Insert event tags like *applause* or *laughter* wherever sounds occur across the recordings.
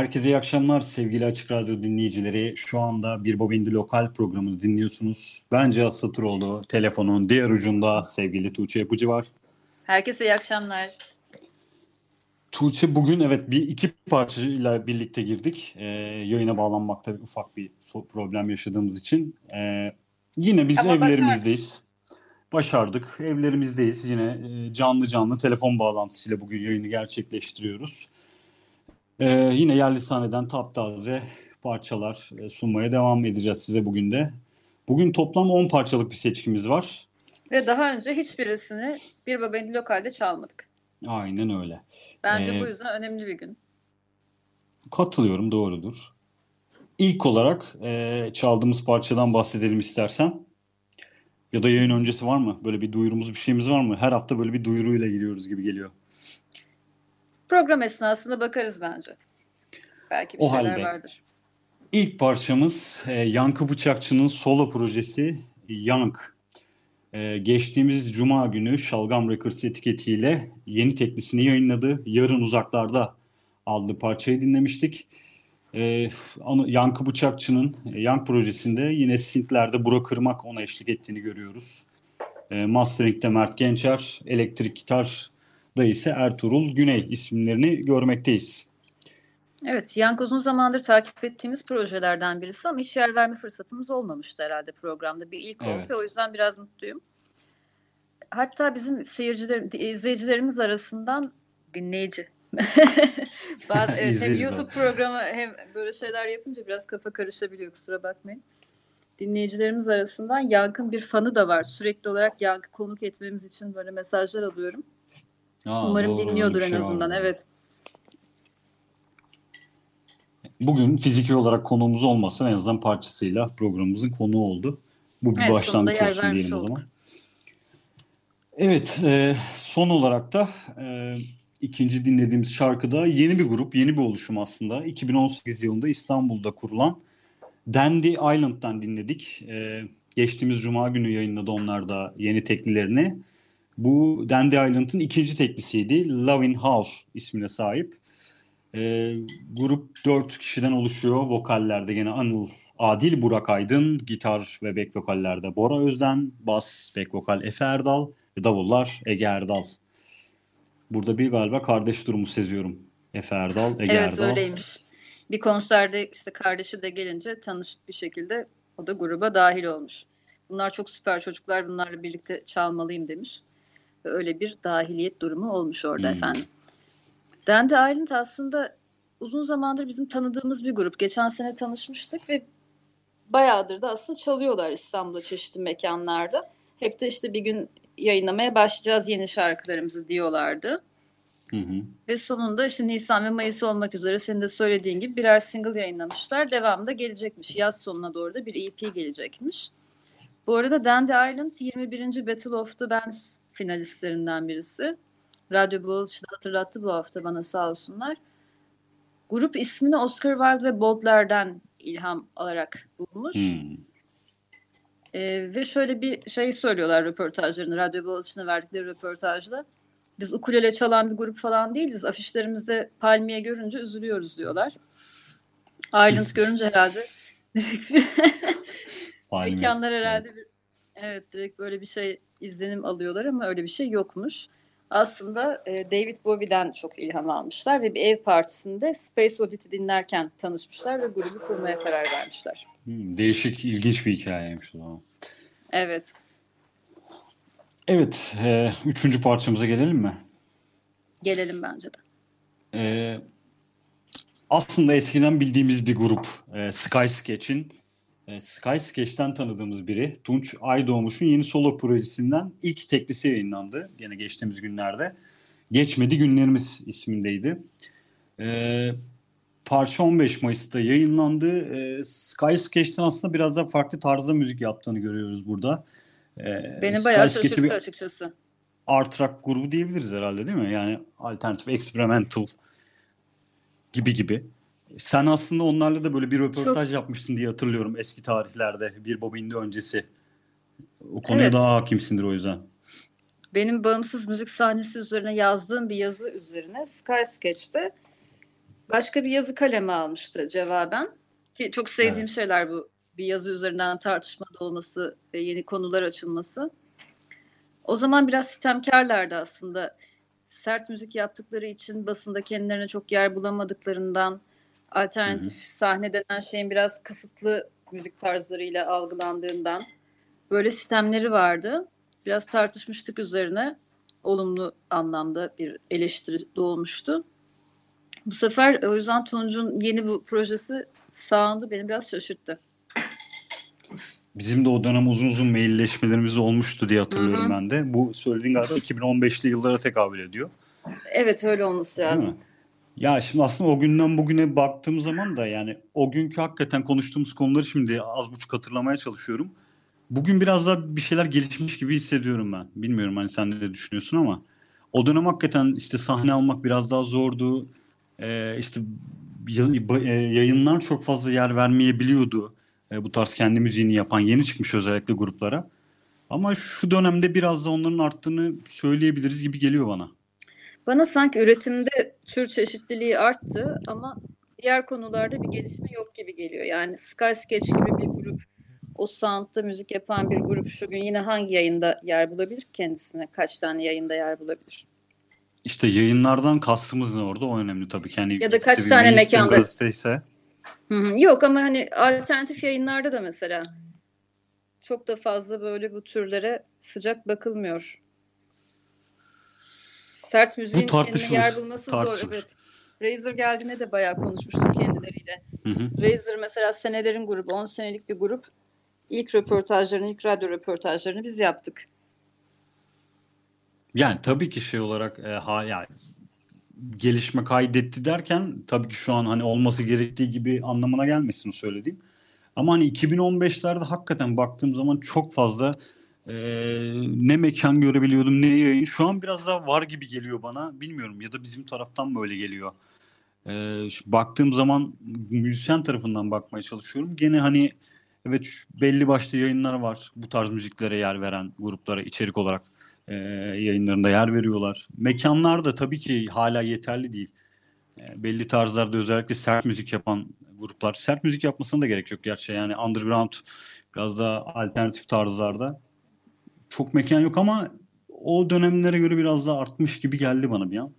Herkese iyi akşamlar sevgili Açık Radyo dinleyicileri. Şu anda Bir Baba İndi Lokal programını dinliyorsunuz. Ben Cihat Satıroğlu. Telefonun diğer ucunda sevgili Tuğçe Yapıcı var. Herkese iyi akşamlar. Tuğçe bugün evet bir iki parçayla birlikte girdik. Ee, yayına bağlanmakta ufak bir problem yaşadığımız için. Ee, yine biz Ama evlerimizdeyiz. Başardık. Evlerimizdeyiz. Yine e, canlı canlı telefon bağlantısıyla bugün yayını gerçekleştiriyoruz. Ee, yine yerli sahneden taptaze parçalar e, sunmaya devam edeceğiz size bugün de. Bugün toplam 10 parçalık bir seçkimiz var. Ve daha önce hiçbirisini bir babendi lokalde çalmadık. Aynen öyle. Bence Ee, bu yüzden önemli bir gün. Katılıyorum, doğrudur. İlk olarak e, çaldığımız parçadan bahsedelim istersen. Ya da yayın öncesi var mı? Böyle bir duyurumuz, bir şeyimiz var mı? Her hafta böyle bir duyuruyla giriyoruz gibi geliyor. Program esnasında bakarız bence. Belki bir O şeyler halde. vardır. İlk parçamız e, Yankı Bıçakçı'nın solo projesi Yank. E, geçtiğimiz Cuma günü Şalgam Records etiketiyle yeni teklisini yayınladı. Yarın uzaklarda adlı parçayı dinlemiştik. E, Yankı Bıçakçı'nın e, Yank projesinde yine synth'lerde Burak Kırmak ona eşlik ettiğini görüyoruz. E, Mastering'de Mert Gençer, elektrik gitarda ise Ertuğrul Güney isimlerini görmekteyiz. Evet, Yank uzun zamandır takip ettiğimiz projelerden birisi ama hiç yer verme fırsatımız olmamıştı herhalde programda. Bir ilk oldu Evet. ve o yüzden biraz mutluyum. Hatta bizim seyircilerim, izleyicilerimiz arasından dinleyici. *laughs* Bazı, evet, hem YouTube programı hem böyle şeyler yapınca biraz kafa karışabiliyor kusura bakmayın. Dinleyicilerimiz arasından Yank'ın bir fanı da var. Sürekli olarak Yank'ı konuk etmemiz için böyle mesajlar alıyorum. Aa, Umarım doğru, dinliyordur en şey var azından. burada. Evet. Bugün fiziki olarak konuğumuz olmasın en azından parçasıyla programımızın konuğu oldu. Bu bir Evet, başlangıç olsun diyelim o zaman. Evet, e, son olarak da e, ikinci dinlediğimiz şarkıda yeni bir grup, yeni bir oluşum aslında. 2018 yılında İstanbul'da kurulan Dandy Island'dan dinledik. E, geçtiğimiz Cuma günü yayınladı onlar da yeni teklilerini. Bu Dandy Island'ın ikinci teklisiydi. Loving House ismine sahip. E, grup dört kişiden oluşuyor. Vokallerde gene Anıl Adil Burak Aydın, gitar ve back vokallerde Bora Özden, bas back vokal Efe Erdal ve davullar Ege Erdal. Burada bir galiba kardeş durumu seziyorum. Efe Erdal, Ege Evet Erdal. öyleymiş. Bir konserde işte kardeşi de gelince tanışık bir şekilde o da gruba dahil olmuş. Bunlar çok süper çocuklar bunlarla birlikte çalmalıyım demiş. Öyle bir dahiliyet durumu olmuş orada Hmm. efendim. Dandy Island aslında uzun zamandır bizim tanıdığımız bir grup. Geçen sene tanışmıştık ve bayağıdır da aslında çalıyorlar İstanbul'da çeşitli mekanlarda. Hep de işte bir gün yayınlamaya başlayacağız yeni şarkılarımızı diyorlardı. Hı hı. Ve sonunda işte Nisan ve Mayıs olmak üzere senin de söylediğin gibi birer single yayınlamışlar. Devamı da gelecekmiş. Yaz sonuna doğru da bir EP gelecekmiş. Bu arada Dandy Island 21. Battle of the Bands finalistlerinden birisi. Radyo Boğaziçi'de hatırlattı bu hafta bana sağ olsunlar. Grup ismini Oscar Wilde ve Baudelaire'den ilham alarak bulmuş. Hmm. Ee, ve şöyle bir şey söylüyorlar röportajlarını, Radyo Boğaziçi'ne verdikleri röportajda. Biz ukulele çalan bir grup falan değiliz. Afişlerimizde palmiye görünce üzülüyoruz diyorlar. Island *laughs* görünce herhalde direkt bir *laughs* mekanlar herhalde bir, evet direkt böyle bir şey izlenim alıyorlar ama öyle bir şey yokmuş. Aslında e, David Bowie'den çok ilham almışlar ve bir ev partisinde Space Oddity dinlerken tanışmışlar ve grubu kurmaya karar vermişler. Hmm, değişik, ilginç bir hikayeymiş o zaman. Evet. Evet, e, üçüncü parçamıza gelelim mi? Gelelim bence de. E, aslında eskiden bildiğimiz bir grup. E, Sky Sketch'in Sky Sketch'ten tanıdığımız biri. Tunç Aydoğmuş'un yeni solo projesinden ilk teklisi yayınlandı. Yine geçtiğimiz günlerde. Geçmedi Günlerimiz ismindeydi. E, parça 15 Mayıs'ta yayınlandı. E, Sky Sketch'ten aslında biraz da farklı tarzda müzik yaptığını görüyoruz burada. E, Beni Sky bayağı şaşırttı bir açıkçası. art rock grubu diyebiliriz herhalde değil mi? Yani alternatif, experimental gibi gibi. Sen aslında onlarla da böyle bir röportaj yapmıştın diye hatırlıyorum eski tarihlerde. Bir Baba İndi öncesi. O konuya Evet. daha hakimsindir o yüzden. Benim bağımsız müzik sahnesi üzerine yazdığım bir yazı üzerine Sky Sketch'te Başka bir yazı kalemi almıştı cevaben. Ki çok sevdiğim Evet. şeyler bu. Bir yazı üzerinden tartışma doğması ve yeni konular açılması. O zaman biraz sitemkarlardı aslında. Sert müzik yaptıkları için basında kendilerine çok yer bulamadıklarından alternatif sahne denen şeyin biraz kısıtlı müzik tarzlarıyla algılandığından böyle sistemleri vardı. Biraz tartışmıştık üzerine. Olumlu anlamda bir eleştiri doğmuştu. Bu sefer o yüzden Tunç'un yeni bu projesi sound'u beni biraz şaşırttı. Bizim de o dönem uzun uzun mailleşmelerimiz olmuştu diye hatırlıyorum Hı hı. ben de. Bu söylediğin galiba 2015'li yıllara tekabül ediyor. Evet öyle olması lazım. Ya şimdi aslında o günden bugüne baktığım zaman da yani o günkü hakikaten konuştuğumuz konuları şimdi az buçuk hatırlamaya çalışıyorum. Bugün biraz daha bir şeyler gelişmiş gibi hissediyorum ben. Bilmiyorum hani sen ne düşünüyorsun ama o dönem hakikaten işte sahne almak biraz daha zordu. Ee, işte e, yayınlar çok fazla yer vermeyebiliyordu. E, bu tarz kendi müziğini yapan yeni çıkmış özellikle gruplara. Ama şu dönemde biraz da onların arttığını söyleyebiliriz gibi geliyor bana. Bana sanki üretimde tür çeşitliliği arttı ama diğer konularda bir gelişme yok gibi geliyor. Yani Sky Sketch gibi bir grup, o sound'da müzik yapan bir grup şu gün yine hangi yayında yer bulabilir kendisine? Kaç tane yayında yer bulabilir? İşte yayınlardan kastımız ne orada o önemli tabii. Yani Ya da kaç işte tane mekanda- Hı hı. Yok ama hani alternatif yayınlarda da mesela çok da fazla böyle bu türlere sıcak bakılmıyor. Sert müziğin kendine tartışılır, yer bulması zor. tartışılır. Evet. Razer geldiğinde de bayağı konuşmuştum kendileriyle. Hı hı. Razer mesela senelerin grubu, 10 senelik bir grup. İlk röportajlarını, ilk radyo röportajlarını biz yaptık. Yani tabii ki şey olarak e, ha yani gelişme kaydetti derken tabii ki şu an hani olması gerektiği gibi anlamına gelmesin söylediğim. Ama hani 2015'lerde hakikaten baktığım zaman çok fazla e, ne mekan görebiliyordum ne yayın. Şu an biraz daha var gibi geliyor bana. Bilmiyorum ya da bizim taraftan böyle geliyor. E, baktığım zaman müzisyen tarafından bakmaya çalışıyorum. Gene hani evet belli başlı yayınlar var. Bu tarz müziklere yer veren gruplara içerik olarak e, yayınlarında yer veriyorlar. Mekanlar da tabii ki hala yeterli değil. E, belli tarzlarda özellikle sert müzik yapan gruplar. Sert müzik yapmasına da gerek yok gerçi. Yani underground biraz daha alternatif tarzlarda çok mekan yok ama o dönemlere göre biraz daha artmış gibi geldi bana bir an.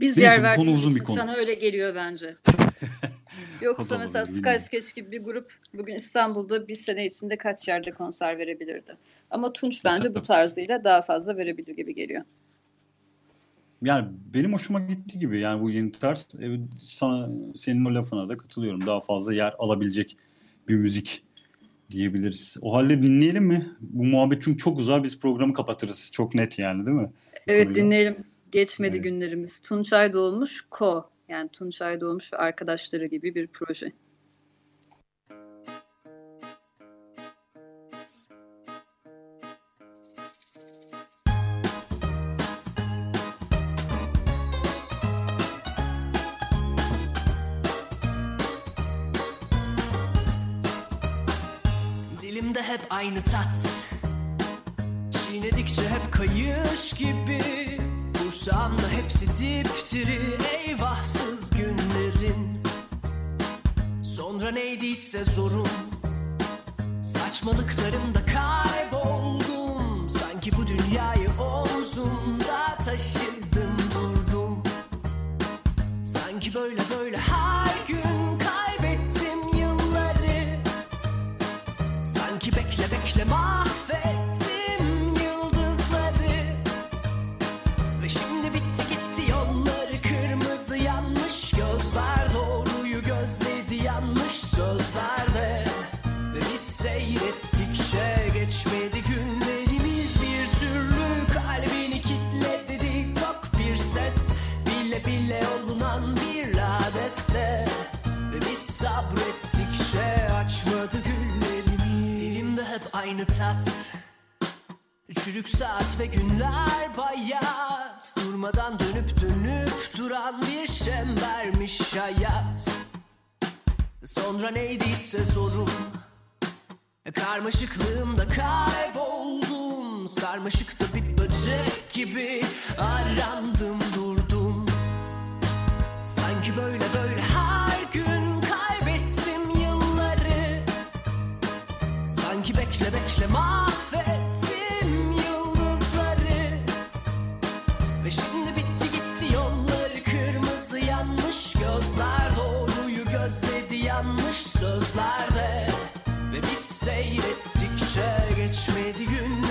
Biz Neyse, yer verdiğimiz uzun bir konu. sana öyle geliyor bence. *laughs* Yoksa mesela olabilir, Sky bilmiyorum. Sketch gibi bir grup bugün İstanbul'da bir sene içinde kaç yerde konser verebilirdi? Ama Tunç bence bu tarzıyla daha fazla verebilir gibi geliyor. Yani benim hoşuma gitti gibi yani bu yeni tarz. Sana, senin o lafına da katılıyorum. Daha fazla yer alabilecek bir müzik diyebiliriz. O halde dinleyelim mi? Bu muhabbet çünkü çok uzar biz programı kapatırız. Çok net yani değil mi? Evet dinleyelim. Geçmedi Evet. günlerimiz. Tunçay Doğmuş Ko. Yani Tunçay Doğmuş ve arkadaşları gibi bir proje. Aynı tat. Çiğnedikçe hep kayış gibi. Kursağımda hepsi dipdiri. Eyvahsız günlerin. Sonra neydiyse zorun Saçmalıklarımda kayboldum. Sanki bu dünyayı omzumda taşıdım durdum. Sanki böyle böyle her Them aynı tat. Çürük saat ve günler bayat. Durmadan dönüp dönüp duran bir çembermiş hayat. Sonra neydiyse zorum Karmaşıklığımda kayboldum. Sarmaşıkta bir böcek gibi Arandım sözlerde Ve biz seyrettikçe geçmedi günlerimiz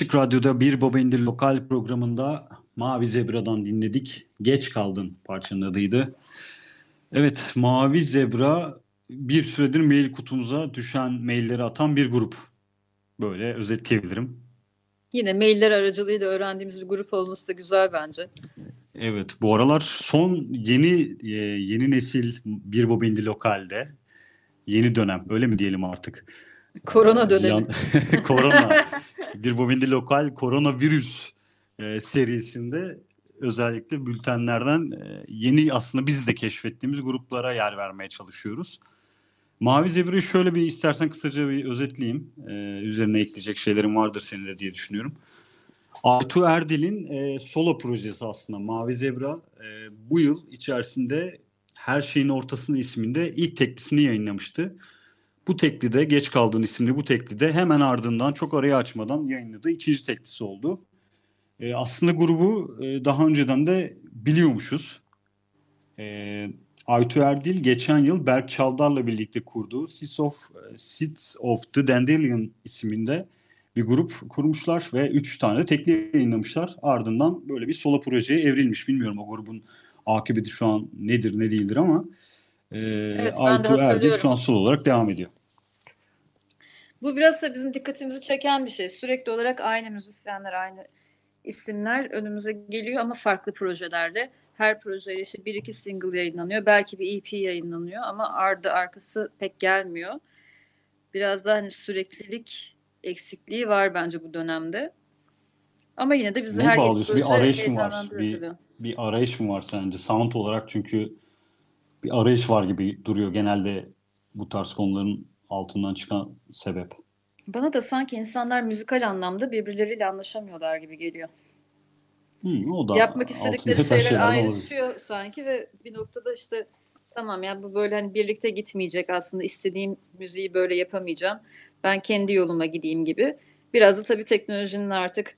Açık Radyo'da Bir Baba İndir lokal programında Mavi Zebra'dan dinledik. Geç kaldın parçanın adıydı. Evet Mavi Zebra bir süredir mail kutumuza düşen mailleri atan bir grup. Böyle özetleyebilirim. Yine mailler aracılığıyla öğrendiğimiz bir grup olması da güzel bence. Evet bu aralar son yeni e, yeni nesil Bir Baba İndir lokalde yeni dönem öyle mi diyelim artık? Korona dönemi. Yan- *laughs* korona. *laughs* Bir Bobindi Lokal koronavirüs e, serisinde özellikle bültenlerden e, yeni aslında biz de keşfettiğimiz gruplara yer vermeye çalışıyoruz. Mavi Zebra'yı şöyle bir istersen kısaca bir özetleyeyim. E, üzerine ekleyecek şeylerim vardır senin de diye düşünüyorum. Aytu Erdil'in e, solo projesi aslında Mavi Zebra e, bu yıl içerisinde Her Şeyin Ortasında isminde ilk teklisini yayınlamıştı. Bu teklide Geç Kaldığın isimli bu teklide hemen ardından çok arayı açmadan yayınladığı ikinci teklisi oldu. E, aslında grubu e, daha önceden de biliyormuşuz. E, Aytu Erdil geçen yıl Berk Çavdar'la birlikte kurduğu Seeds of, Seeds of the Dandelion isminde bir grup kurmuşlar ve üç tane de tekli yayınlamışlar. Ardından böyle bir solo projeye evrilmiş. Bilmiyorum o grubun akıbeti şu an nedir ne değildir ama e, ben de Aytu Erdil şu an solo olarak devam ediyor. Bu biraz da bizim dikkatimizi çeken bir şey. Sürekli olarak aynı müzisyenler, aynı isimler önümüze geliyor ama farklı projelerde. Her projeyle işte bir iki single yayınlanıyor. Belki bir EP yayınlanıyor ama ardı arkası pek gelmiyor. Biraz da hani süreklilik eksikliği var bence bu dönemde. Ama yine de bizi Neye her bağlıyorsun? Bir arayış mı var? Bir, bir arayış mı var sence? Sound olarak çünkü bir arayış var gibi duruyor genelde bu tarz konuların altından çıkan sebep. Bana da sanki insanlar müzikal anlamda birbirleriyle anlaşamıyorlar gibi geliyor. Hmm, o da Yapmak istedikleri şeyler şeylerden olabilir. ayrışıyor sanki ve bir noktada işte tamam ya bu böyle hani birlikte gitmeyecek aslında istediğim müziği böyle yapamayacağım. Ben kendi yoluma gideyim gibi. Biraz da tabii teknolojinin artık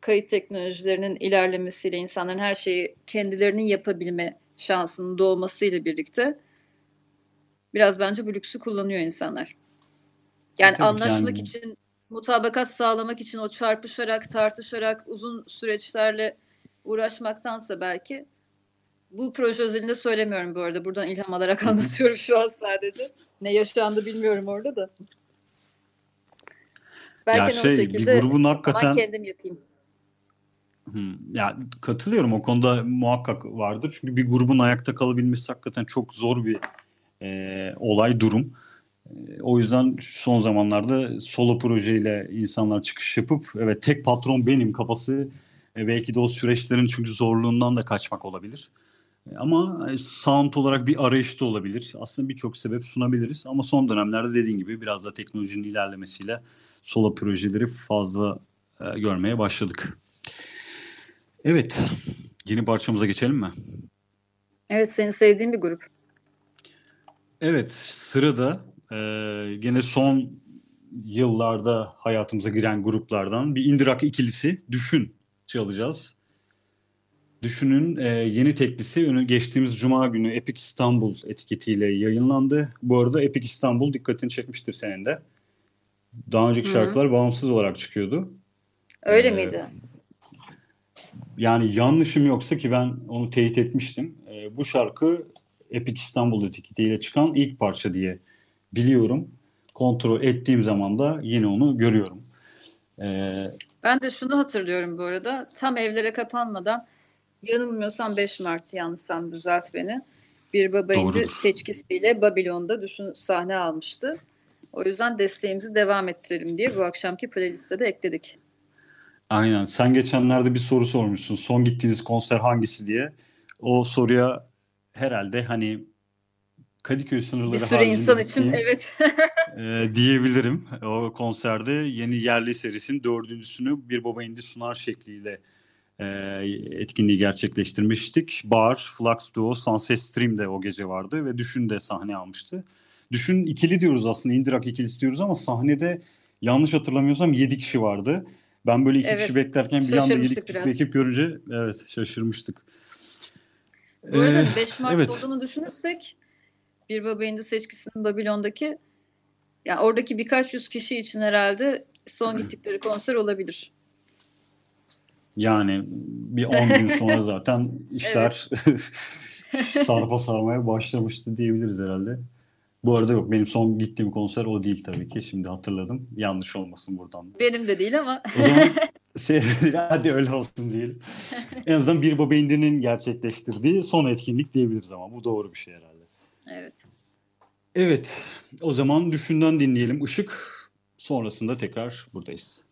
kayıt teknolojilerinin ilerlemesiyle insanların her şeyi kendilerinin yapabilme şansının doğmasıyla birlikte biraz bence bu lüksü kullanıyor insanlar. Yani E, tabii anlaşmak yani- için, mutabakat sağlamak için o çarpışarak, tartışarak, uzun süreçlerle uğraşmaktansa belki bu proje özelinde söylemiyorum bu arada. Buradan ilham alarak anlatıyorum şu an sadece. Ne yaşandı bilmiyorum orada da. Belki Ya hani o şey, bir şekilde grubun o hakikaten- kendim yapayım. Ya katılıyorum o konuda muhakkak vardır. Çünkü bir grubun ayakta kalabilmesi hakikaten çok zor bir e, olay, durum. E, o yüzden son zamanlarda solo projeyle insanlar çıkış yapıp evet tek patron benim kafası e, belki de o süreçlerin çünkü zorluğundan da kaçmak olabilir. E, ama e, sound olarak bir arayış da olabilir. Aslında birçok sebep sunabiliriz ama son dönemlerde dediğin gibi biraz da teknolojinin ilerlemesiyle solo projeleri fazla e, görmeye başladık. Evet. Yeni parçamıza geçelim mi? Evet senin sevdiğin bir grup. Evet. Sırada e, gene son yıllarda hayatımıza giren gruplardan bir indirak ikilisi Düşün çalacağız. Düşün'ün e, yeni teklisi önü geçtiğimiz Cuma günü Epic İstanbul etiketiyle yayınlandı. Bu arada Epic İstanbul dikkatini çekmiştir senin de. Daha önceki Hı hı. şarkılar bağımsız olarak çıkıyordu. Öyle Ee, miydi? Yani yanlışım yoksa ki ben onu teyit etmiştim. Ee, bu şarkı Epic İstanbul etiketiyle çıkan ilk parça diye biliyorum. Kontrol ettiğim zaman da yine onu görüyorum. Ee, Ben de şunu hatırlıyorum bu arada. Tam evlere kapanmadan yanılmıyorsam 5 Mart yanlışsam düzelt beni. Bir baba indi Doğrudur. seçkisiyle Babilon'da düşün sahne almıştı. O yüzden desteğimizi devam ettirelim diye bu akşamki playliste de ekledik. Aynen. Sen geçenlerde bir soru sormuşsun. Son gittiğiniz konser hangisi diye. O soruya herhalde hani Kadıköy sınırları Bir sürü insan için evet. *laughs* e, diyebilirim. O konserde yeni yerli serisinin dördüncüsünü Bir Baba İndi sunar şekliyle e, etkinliği gerçekleştirmiştik. Bar, Flux Duo, Sunset Stream de o gece vardı ve Düşün de sahne almıştı. Düşün ikili diyoruz aslında, Indirak ikilisi diyoruz ama sahnede yanlış hatırlamıyorsam 7 kişi vardı. Ben böyle iki Evet, kişi beklerken bir anda 7 şaşırmıştık kişilik biraz. bir ekip görünce evet şaşırmıştık. Bu arada Ee, 5 Mart evet. olduğunu düşünürsek bir baba indi seçkisinin Babilon'daki yani oradaki birkaç yüz kişi için herhalde son *clears throat* gittikleri konser olabilir. Yani bir 10 gün sonra *laughs* zaten işler *laughs* sarpa sarmaya başlamıştı diyebiliriz herhalde. Bu arada yok benim son gittiğim konser o değil tabii ki. Şimdi hatırladım. Yanlış olmasın buradan. Benim de değil ama O zaman *laughs* şey, hadi öyle olsun diyelim. En azından bir baba indinin gerçekleştirdiği son etkinlik diyebiliriz ama bu doğru bir şey herhalde. evet. Evet o zaman Düşün'den dinleyelim Işık. Sonrasında tekrar buradayız.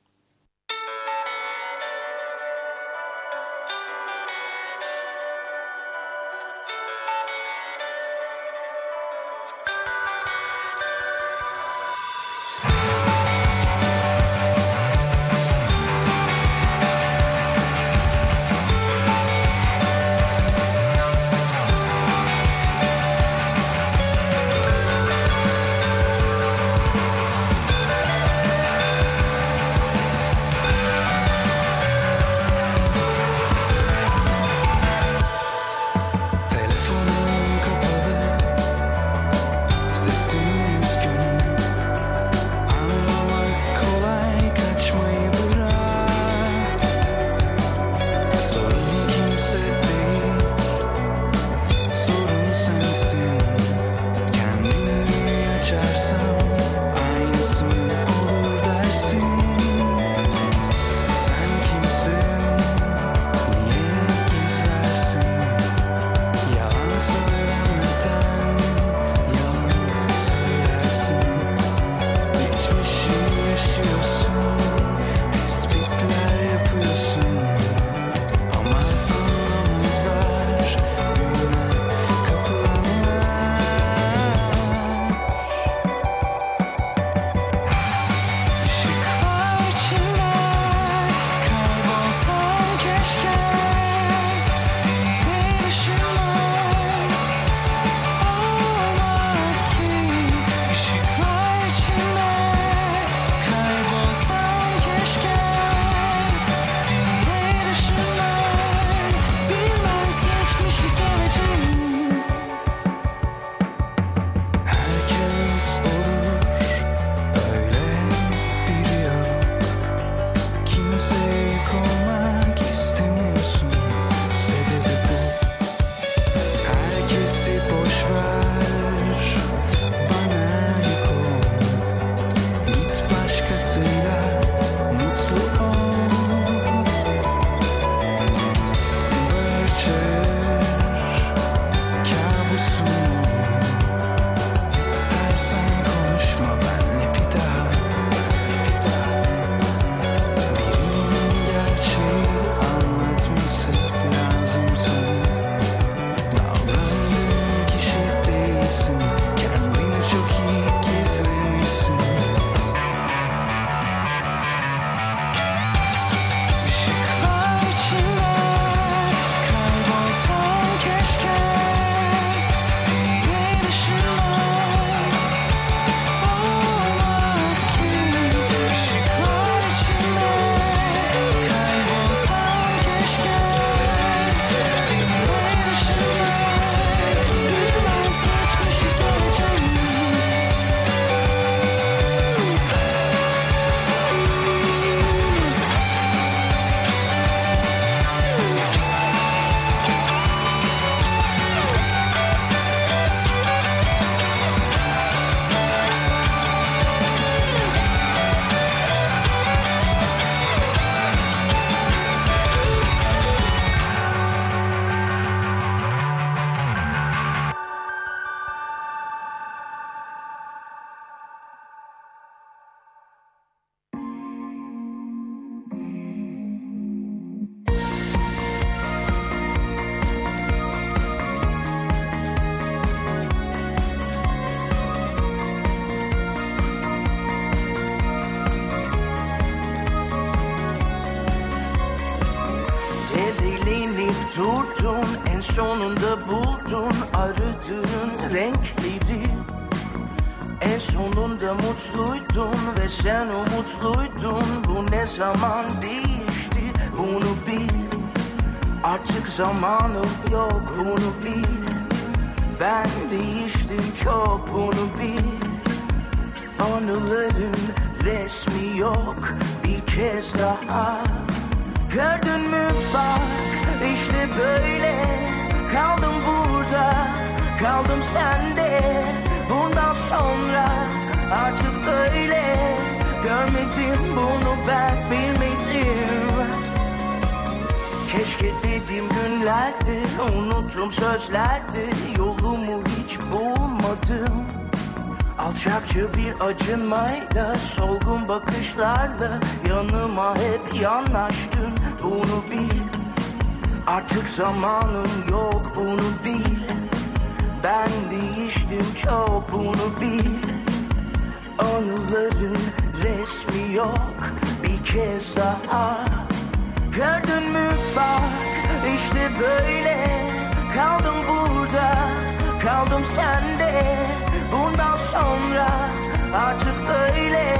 Hep yanaştın Bunu bil. Artık zamanım yok bunu bil. Ben değiştim çok bunu bil. Anıların resmi yok bir kez daha. Gördün mü? Bak işte böyle. Kaldım burada kaldım sende. Bundan sonra artık böyle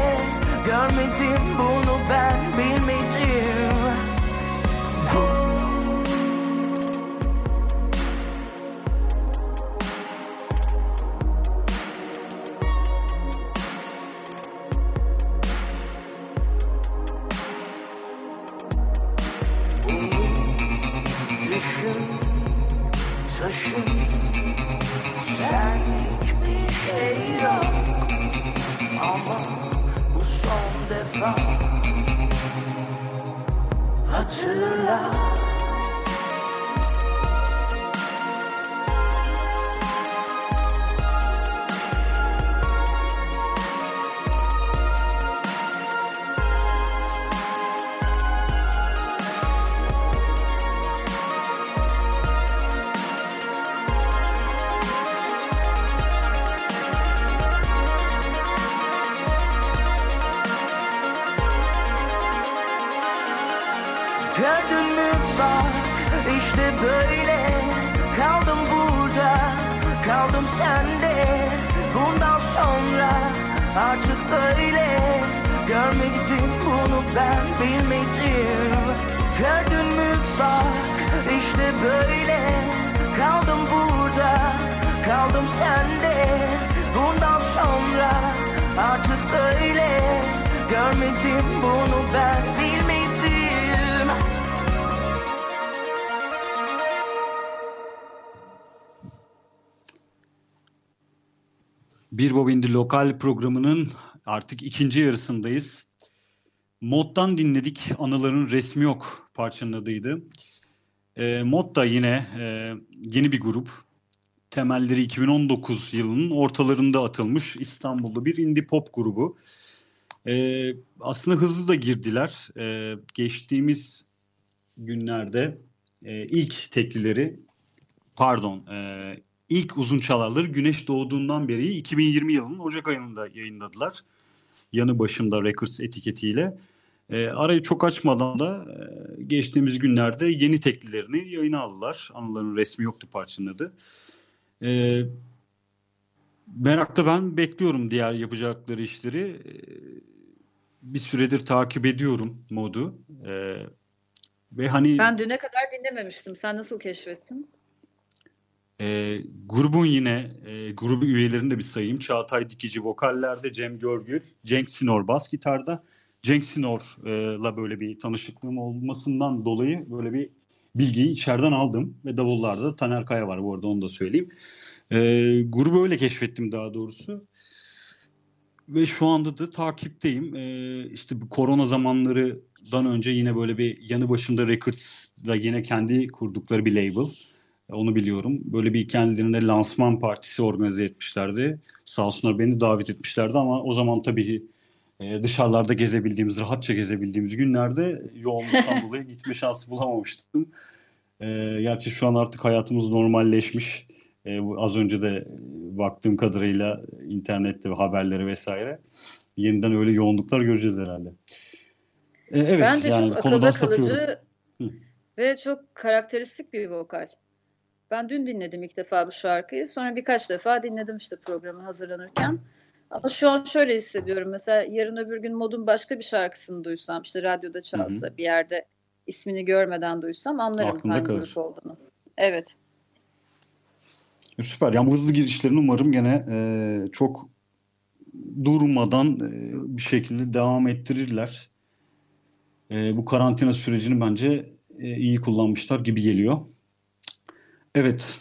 Görmedim bunu ben bilmedim Görmedim bunu ben bilmedim Bir Bobindi Lokal programının artık ikinci yarısındayız. Mod'dan dinledik. Anıların resmi yok parçanın adıydı. E, Mod da yine e, yeni bir grup. Temelleri 2019 yılının ortalarında atılmış İstanbul'da bir indie pop grubu. E, aslında hızlı da girdiler. E, geçtiğimiz günlerde e, ilk teklileri pardon e, ilk uzun çalarları Güneş Doğduğundan beri 2020 yılının Ocak ayında yayınladılar. Yanı başımda Records etiketiyle. E, arayı çok açmadan da e, geçtiğimiz günlerde yeni teklilerini yayına aldılar. Anıların resmi yoktu parçanın adı. E, merakla ben bekliyorum diğer yapacakları işleri. E, bir süredir takip ediyorum modu. E, ve hani Ben düne kadar dinlememiştim. Sen nasıl keşfettin? E, grubun yine e, grubu üyelerini de bir sayayım. Çağatay Dikici vokallerde, Cem Görgül, Cenk Sinor bas gitarda. Cenk Sinor'la böyle bir tanışıklığım olmasından dolayı böyle bir bilgiyi içeriden aldım. Ve davullarda da Taner Kaya var bu arada onu da söyleyeyim. E, grubu öyle keşfettim daha doğrusu. Ve şu anda da takipteyim. E, işte bu korona zamanlarından önce yine böyle bir yanı başımda Records'la yine kendi kurdukları bir label. Onu biliyorum. Böyle bir kendilerine lansman partisi organize etmişlerdi. Sağ olsunlar beni davet etmişlerdi ama o zaman tabii e, dışarılarda gezebildiğimiz, rahatça gezebildiğimiz günlerde yoğunluktan *laughs* dolayı gitme şansı bulamamıştım. E, gerçi şu an artık hayatımız normalleşmiş. E, az önce de baktığım kadarıyla internette ve haberleri vesaire. Yeniden öyle yoğunluklar göreceğiz herhalde. E, evet Bence yani çok konudan akılda sapıyorum. kalıcı Hı. ve çok karakteristik bir vokal. Ben dün dinledim ilk defa bu şarkıyı. Sonra birkaç defa dinledim işte programı hazırlanırken. Ama şu an şöyle hissediyorum. Mesela yarın öbür gün modun başka bir şarkısını duysam, işte radyoda çalsa, bir yerde ismini görmeden duysam anlarım Aklında hangi grup olduğunu. Evet. Süper. Yani bu hızlı girişlerini umarım gene e, çok durmadan e, bir şekilde devam ettirirler. E, bu karantina sürecini bence e, iyi kullanmışlar gibi geliyor. Evet.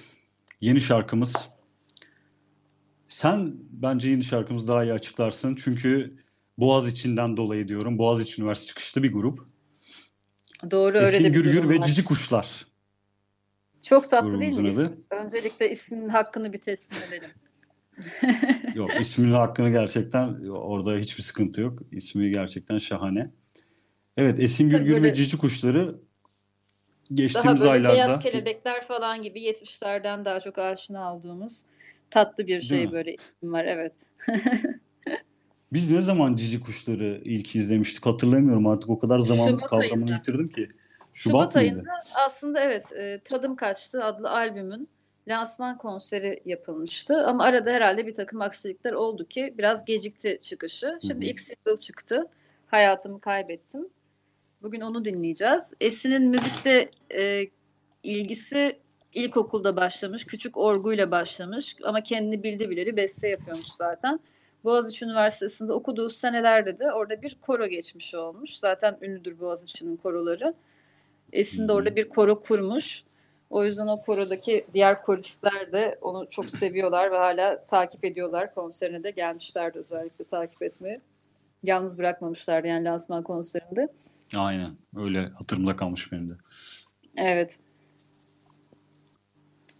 Yeni şarkımız. Sen bence yeni şarkımızı daha iyi açıklarsın. Çünkü Boğaz içinden dolayı diyorum. Boğaziçi Üniversitesi çıkışlı bir grup. Doğru öyle Esin de bir Gürgür ve var. Cici Kuşlar. Çok tatlı değil mi adı. Öncelikle isminin hakkını bir teslim edelim. *laughs* Yok isminin hakkını gerçekten orada hiçbir sıkıntı yok. İsmi gerçekten şahane. Evet Esin böyle- ve Cici Kuşları Daha geçtiğimiz böyle aylarda beyaz kelebekler falan gibi 70'lerden daha çok aşina olduğumuz tatlı bir şey böyle isim var. Evet. biz ne zaman Cici Kuşları ilk izlemiştik hatırlamıyorum artık o kadar zaman kavramını yitirdim ki. Şubat, Şubat, mıydı? ayında aslında evet e, Tadım Kaçtı adlı albümün lansman konseri yapılmıştı. Ama arada herhalde bir takım aksilikler oldu ki biraz gecikti çıkışı. Şimdi ilk single çıktı. Hayatımı kaybettim. Bugün onu dinleyeceğiz. Esin'in müzikte e, ilgisi ilkokulda başlamış. Küçük orguyla başlamış. Ama kendini bildi bileli beste yapıyormuş zaten. Boğaziçi Üniversitesi'nde okuduğu senelerde de orada bir koro geçmişi olmuş. Zaten ünlüdür Boğaziçi'nin koroları. Esin de orada bir koro kurmuş. O yüzden o korodaki diğer koristler de onu çok *clears throat* seviyorlar ve hala takip ediyorlar. Konserine de gelmişlerdi özellikle takip etmeye. Yalnız bırakmamışlardı yani lansman konserinde. Aynen öyle hatırımda kalmış benim de. Evet.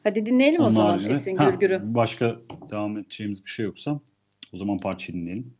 Hadi dinleyelim o Onun zaman haricinde- Esin Gürgür'ü. başka devam edeceğimiz bir şey yoksa o zaman parçayı dinleyelim.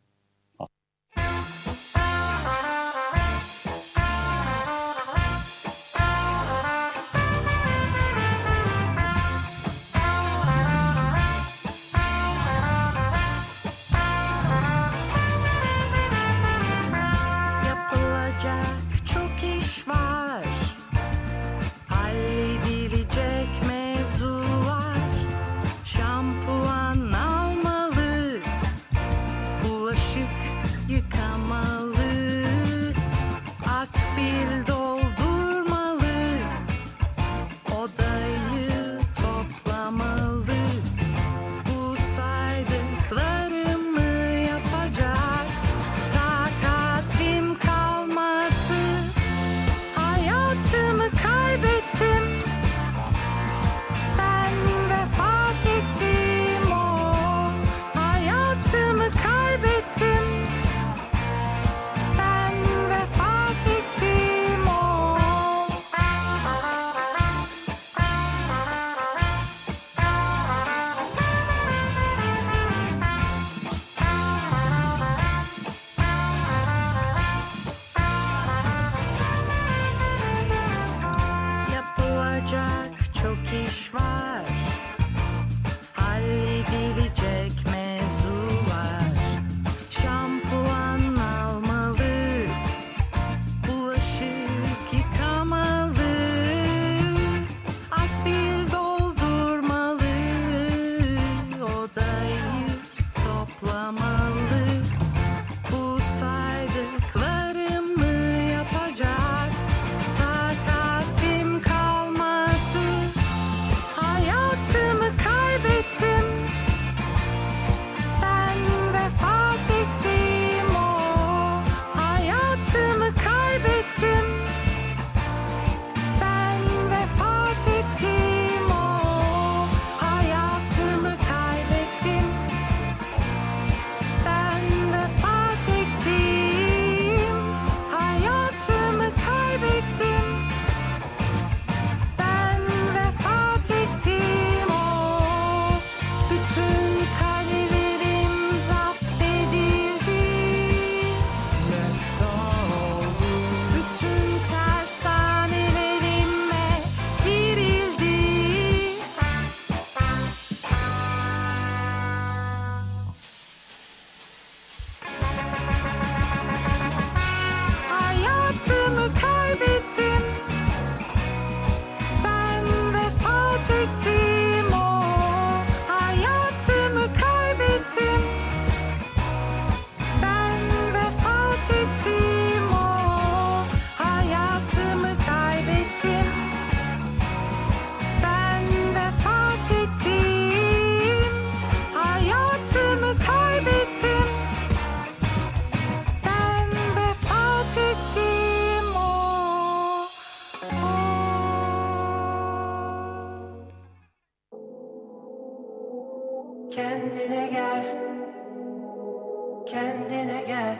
kendine gel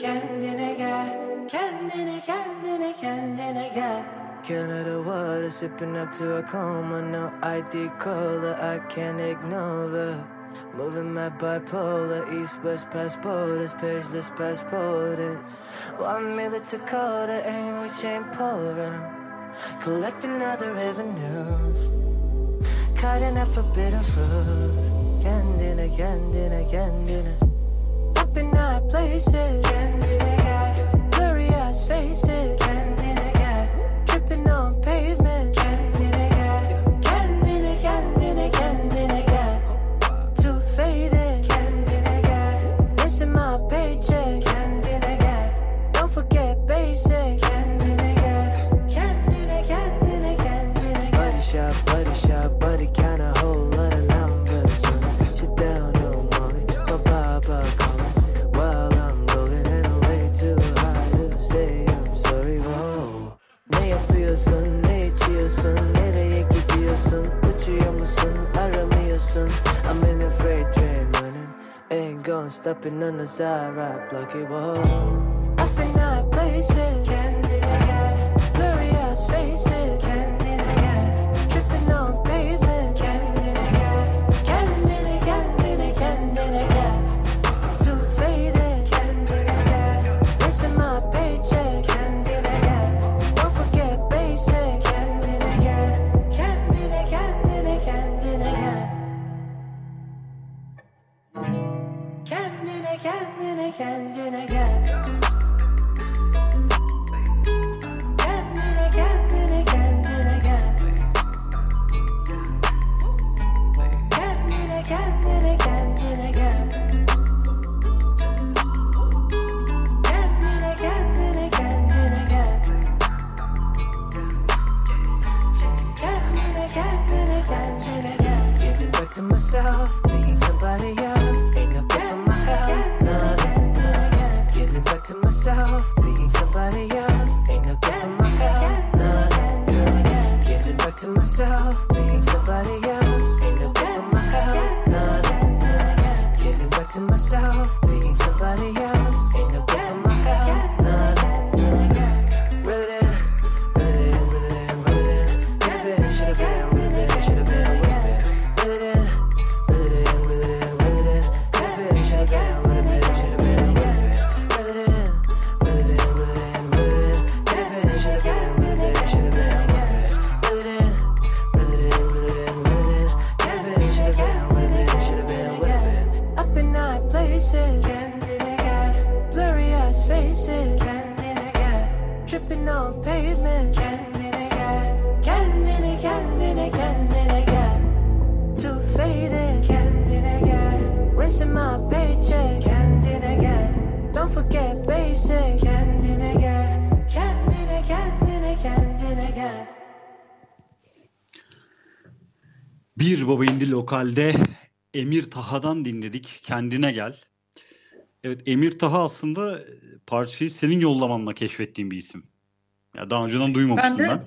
Kendine gel Kendine kendine kendine gel Canada water sipping up to a coma No ID caller, I can't ignore Moving my bipolar, east west past pageless past borders. One million to quarter, and we chain pouring. Collecting other revenues, cutting out forbidden fruit. Kendine, kendine, kendine. Up in high places, kendine gel. Blurry eyes faces, it on the side, right block it, whoa. Up in high places, kendine Baba İndi Lokal'de Emir Taha'dan dinledik. Kendine gel. Evet Emir Taha aslında e, parçayı senin yollamanla keşfettiğim bir isim. Ya daha önceden duymamıştım Ben ben. de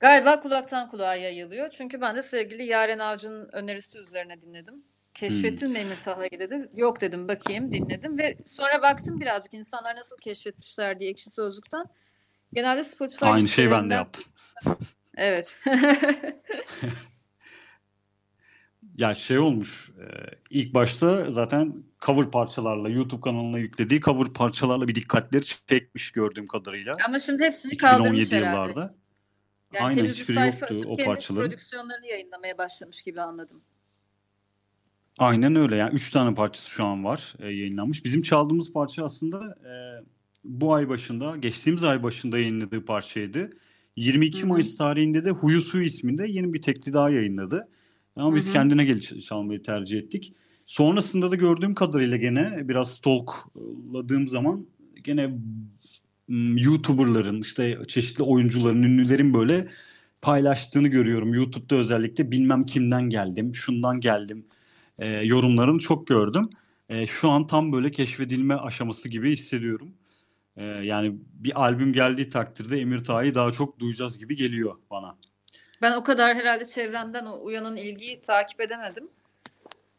galiba kulaktan kulağa yayılıyor. Çünkü ben de sevgili Yaren Avcı'nın önerisi üzerine dinledim. Keşfettin mi Emir Taha'yı dedi. Yok dedim bakayım dinledim ve sonra baktım birazcık insanlar nasıl keşfetmişler diye ekşi sözlükten. Genelde Spotify Aynı şey ben de yaptım. Evet. *laughs* Ya şey olmuş. e, ilk başta zaten cover parçalarla YouTube kanalına yüklediği cover parçalarla bir dikkatleri çekmiş gördüğüm kadarıyla. Ama şimdi hepsini kaldırmış 2017 herhalde. yıllarda. Yani Aynen hiçbiri yoktu o parçaların. prodüksiyonlarını yayınlamaya başlamış gibi anladım. Aynen öyle. Yani 3 tane parçası şu an var e, yayınlanmış. Bizim çaldığımız parça aslında e, bu ay başında, geçtiğimiz ay başında yayınladığı parçaydı. 22 Hı hı. Mayıs tarihinde de Huyu Su isminde yeni bir tekli daha yayınladı. Ama biz Hı hı. kendine gel çalmayı tercih ettik. Sonrasında da gördüğüm kadarıyla gene biraz stalkladığım zaman gene YouTuber'ların işte çeşitli oyuncuların, ünlülerin böyle paylaştığını görüyorum. YouTube'da özellikle bilmem kimden geldim, şundan geldim e, yorumlarını çok gördüm. E, şu an tam böyle keşfedilme aşaması gibi hissediyorum. E, yani bir albüm geldiği takdirde Emir Taha'yı daha çok duyacağız gibi geliyor bana. Ben o kadar herhalde çevremden o uyanan ilgiyi takip edemedim.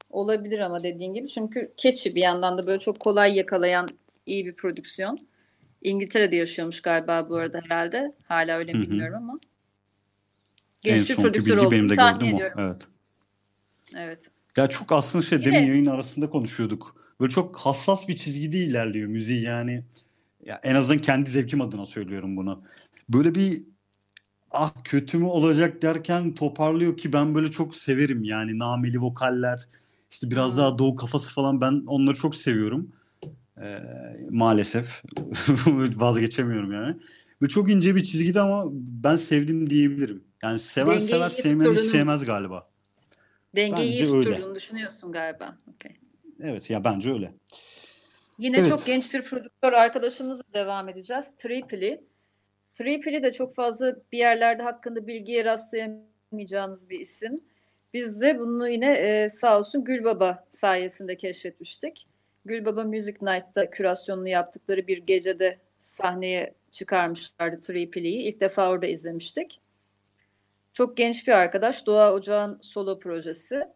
Olabilir ama dediğin gibi. Çünkü keçi bir yandan da böyle çok kolay yakalayan iyi bir prodüksiyon. İngiltere'de yaşıyormuş galiba bu arada herhalde. Hala öyle mi Hı hı. bilmiyorum ama. En Genç bir prodüktör olduğunu de tahmin gördüm o. ediyorum. Evet. Evet. Ya çok aslında şey Yine- demin yayın arasında konuşuyorduk. Böyle çok hassas bir çizgide ilerliyor müziği yani. Ya en azından kendi zevkim adına söylüyorum bunu. Böyle bir ah kötü mü olacak derken toparlıyor ki ben böyle çok severim yani nameli vokaller işte biraz daha doğu kafası falan ben onları çok seviyorum. Ee, maalesef *laughs* vazgeçemiyorum yani. Ve çok ince bir çizgide ama ben sevdim diyebilirim. Yani seven Dengeyi sever iyi tutturduğunu- sevmez galiba. Dengeyi iyi Bence öyle. tutturduğunu düşünüyorsun galiba. Okey. Evet ya bence öyle. Yine Evet. çok genç bir prodüktör arkadaşımızla devam edeceğiz. Tripoli. Tripoli de çok fazla bir yerlerde hakkında bilgiye rastlayamayacağınız bir isim. Biz de bunu yine e, sağ olsun Gülbaba sayesinde keşfetmiştik. Gülbaba Music Night'ta kürasyonunu yaptıkları bir gecede sahneye çıkarmışlardı Tripoli'yi. İlk defa orada izlemiştik. Çok genç bir arkadaş. Doğa Ocağ'ın solo projesi.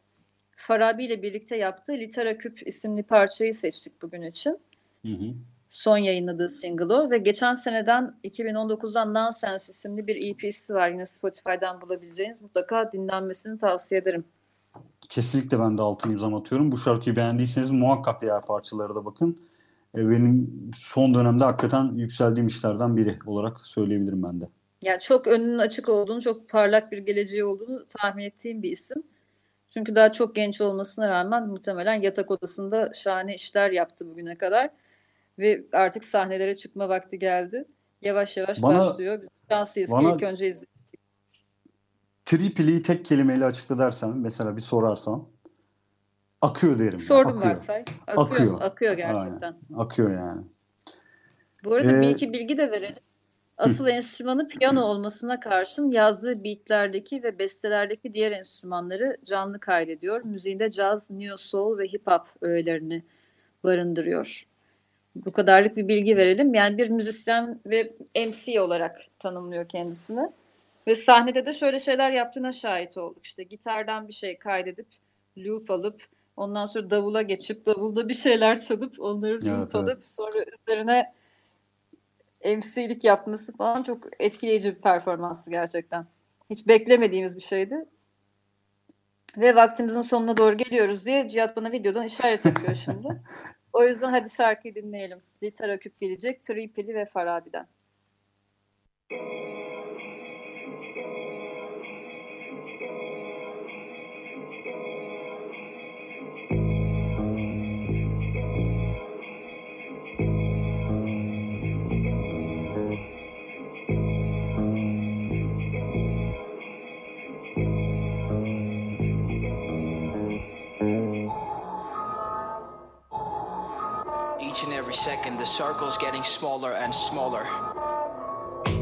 Farabi ile birlikte yaptığı Litera Küp isimli parçayı seçtik bugün için. Hı hı. Son yayınladığı single o ve geçen seneden 2019'dan Nonsense isimli bir EP'si var. Yine Spotify'dan bulabileceğiniz mutlaka dinlenmesini tavsiye ederim. Kesinlikle ben de altını imzam atıyorum. Bu şarkıyı beğendiyseniz muhakkak diğer parçalara da bakın. E, Benim son dönemde hakikaten yükseldiğim işlerden biri olarak söyleyebilirim ben de. Yani çok önünün açık olduğunu, çok parlak bir geleceği olduğunu tahmin ettiğim bir isim. Çünkü daha çok genç olmasına rağmen muhtemelen yatak odasında şahane işler yaptı bugüne kadar. Ve artık sahnelere çıkma vakti geldi. Yavaş yavaş Bana- başlıyor. Biz şanslıyız ki bana- ilk önce izledik. Tripli'yi tek kelimeyle açıkla dersen mesela bir sorarsan akıyor derim. Sordum akıyor. varsay. Akıyor, Akıyor. Akıyor gerçekten. Akıyor yani. Bu arada bir Ee, iki bilgi de verelim. Asıl enstrümanı piyano olmasına karşın yazdığı beatlerdeki ve bestelerdeki diğer enstrümanları canlı kaydediyor. Müziğinde caz, neo soul ve hip hop öğelerini barındırıyor. Bu kadarlık bir bilgi verelim. Yani bir müzisyen ve MC olarak tanımlıyor kendisini. Ve sahnede de şöyle şeyler yaptığına şahit olduk. İşte gitardan bir şey kaydedip loop alıp ondan sonra davula geçip davulda bir şeyler çalıp onları Evet, loop evet. alıp sonra üzerine MC'lik yapması falan çok etkileyici bir performanstı gerçekten. Hiç beklemediğimiz bir şeydi. Ve vaktimizin sonuna doğru geliyoruz diye Cihat bana videodan işaret *laughs* yapıyor şimdi. O yüzden hadi şarkıyı dinleyelim. Litera Küp gelecek. Tripoli ve Farabi'den. Every second, the circle's getting smaller and smaller.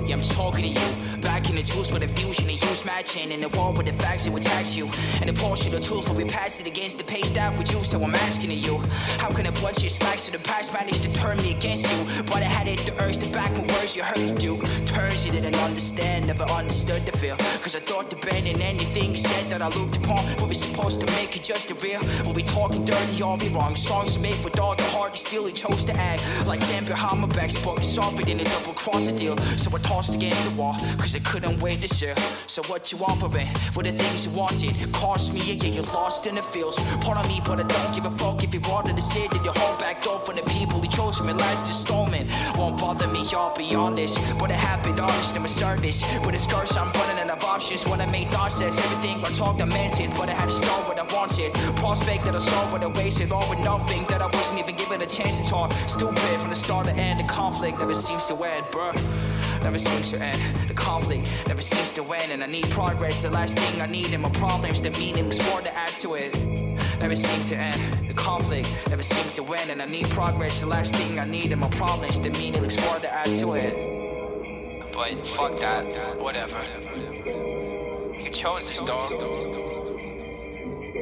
Yeah, I'm talking to you. Back in the tools with the fusion and use matching. In the wall with the facts, it would tax you. And the portion of tools will be passed it against the pace that we use. So I'm asking of you, how can a bunch of slacks of the past manage to turn me against you? But I had it the urge to back my words you heard you do. Turns you didn't understand, never understood the feel. Cause I thought the band and anything you said that I looked upon. What we supposed to make it just a real? We'll be talking dirty, all be wrong. Songs made with all the heart, you still chose to act like them behind my back. Spoken softer than a double cross a deal. So I tossed against the wall, cause I couldn't wait to share. So what you offering? What the things you wanted? Cost me, yeah, yeah, you're lost in the fields. Part of me, but I don't give a fuck if you wanted to say that you hold back off from the people who chose me last installment. Won't bother me, I'll be honest. But I been honest in my service. With a curse, I'm running out of options. When I made nonsense, everything I talked, I meant it. But I had to start what I wanted. Prospect that I saw, but I wasted all for nothing. That I wasn't even given a chance to talk. Stupid from the start to end. The conflict never seems to end, bruh. Never seems to end. The conflict never seems to end. And I need progress. The last thing I need in my problems. The meaningless more to add to it. Never seems to end. The conflict never seems to end. And I need progress. The last thing I need in my problems. The meaningless more to add to it. But fuck that. Whatever. You chose this dog.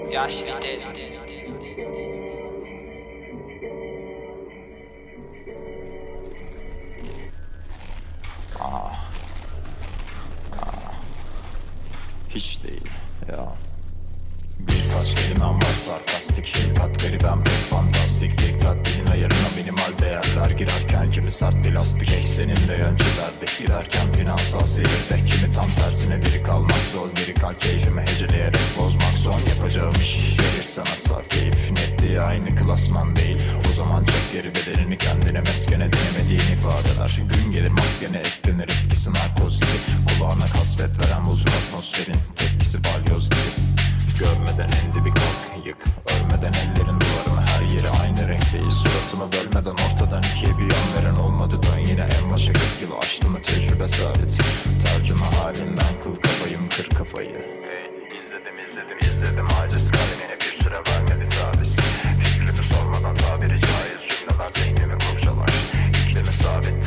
You actually did. Hiç değil ya. Birkaç kelimem var sarkastik. Hilkat garibem pek fantastik. Dikkat bilin ayarına minimal değerler Kimi sert bir lastik. Ey seninle yön çizerdik. Giderken finansal seyirde Kimi tam tersine biri kalmak zor. Biri kal keyfimi heceleyerek bozmak son. Yapacağım iş verir sana saf keyif Netliği aynı klasman değil. O zaman çek geri bedelini kendine meskene denemediğin ifadeler. Gün gelir maskene eklenir etkisi narkoz gibi. Kulağına kasvet veren bozuk atmosferin Tepkisi balyoz gibi Görmeden en dibi kalk yık. Ölmeden ellerin duvarımı her yeri aynı renk değil Suratımı bölmeden ortadan ikiye bir yan veren olmadı. Dön yine en başa 40 yıl açtı mı tecrübe sabit. Tercüme halinden kıl kafayım kır kafayı. Hey, İzledim izledim izledim. Aciz kalemine bir süre vermedi tabiz Fikrimi sormadan tabiri caiz. Cümleler zihnimi kurcalar. İklimi sabit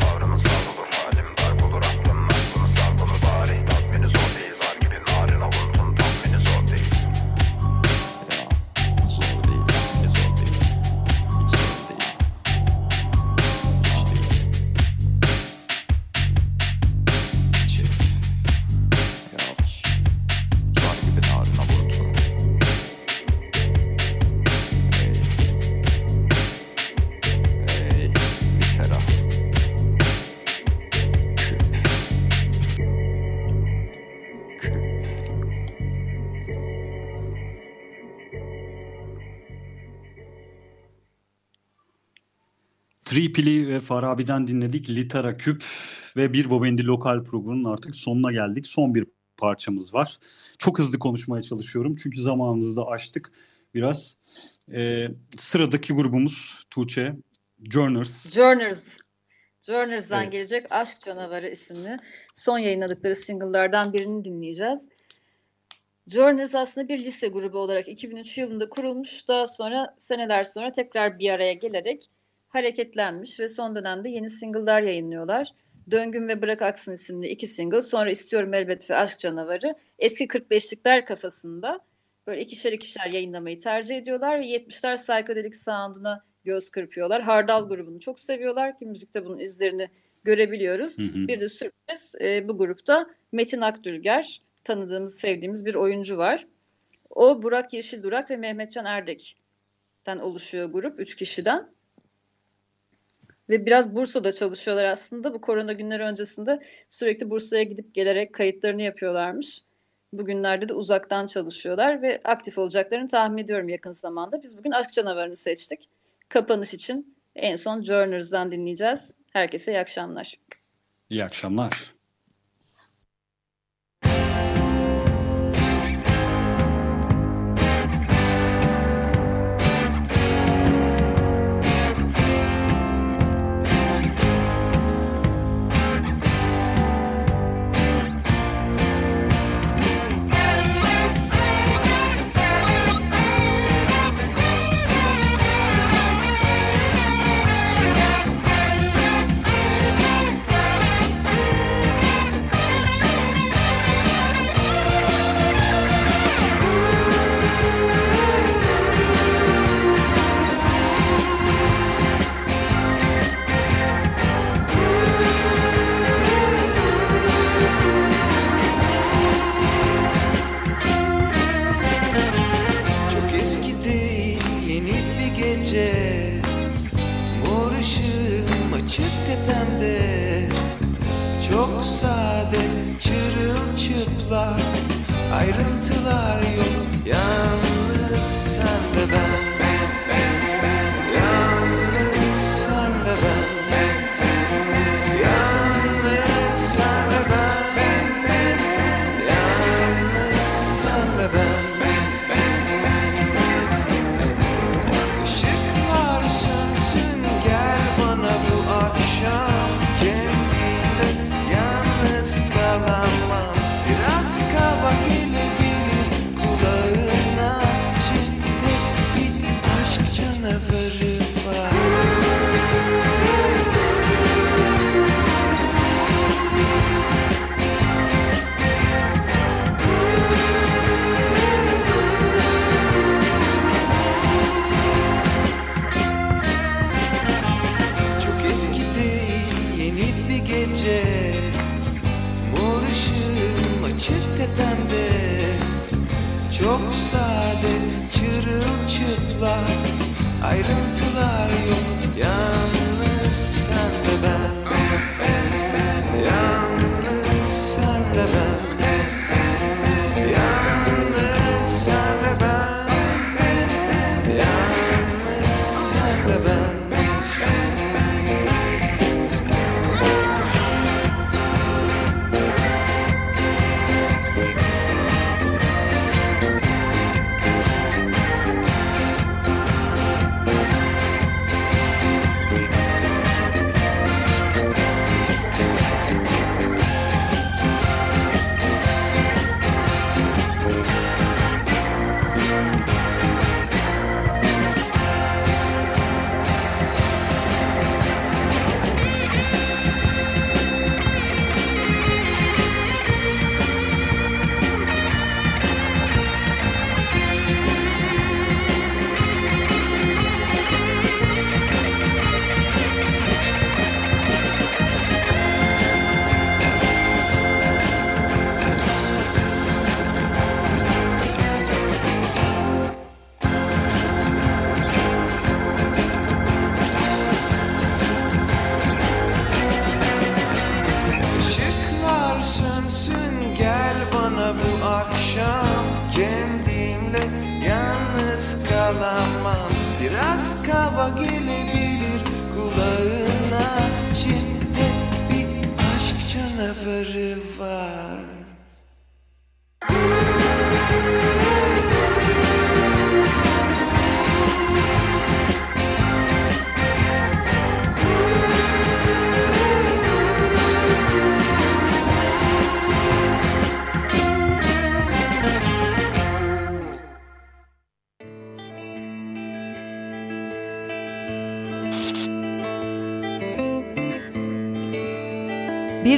Tripili ve Farabi'den dinledik. Litara Küp ve Bir Bobendi Lokal programının artık sonuna geldik. Son bir parçamız var. Çok hızlı konuşmaya çalışıyorum çünkü zamanımızı da aştık biraz. Ee, sıradaki grubumuz Tuğçe, Journers. Journers. Journers'dan Evet. gelecek Aşk Canavarı isimli son yayınladıkları single'lardan birini dinleyeceğiz. Journers aslında bir lise grubu olarak 2003 yılında kurulmuş. Daha sonra seneler sonra tekrar bir araya gelerek hareketlenmiş ve son dönemde yeni single'lar yayınlıyorlar. Döngün ve Bırak Aksın isimli iki single. Sonra İstiyorum Elbet ve Aşk Canavarı. Eski 45'likler kafasında böyle ikişer ikişer yayınlamayı tercih ediyorlar ve 70'ler psychedelic sound'una göz kırpıyorlar. Hardal grubunu çok seviyorlar ki müzikte bunun izlerini görebiliyoruz. Hı hı. Bir de sürpriz e, bu grupta Metin Akdülger tanıdığımız, sevdiğimiz bir oyuncu var. O Burak Yeşildurak ve Mehmetcan Erdek'ten oluşuyor grup, üç kişiden. Ve biraz Bursa'da çalışıyorlar aslında. Bu korona günleri öncesinde sürekli Bursa'ya gidip gelerek kayıtlarını yapıyorlarmış. Bugünlerde de uzaktan çalışıyorlar ve aktif olacaklarını tahmin ediyorum yakın zamanda. Biz bugün Aşk Canavarı'nı seçtik. Kapanış için en son Journers'dan dinleyeceğiz. Herkese iyi akşamlar. İyi akşamlar.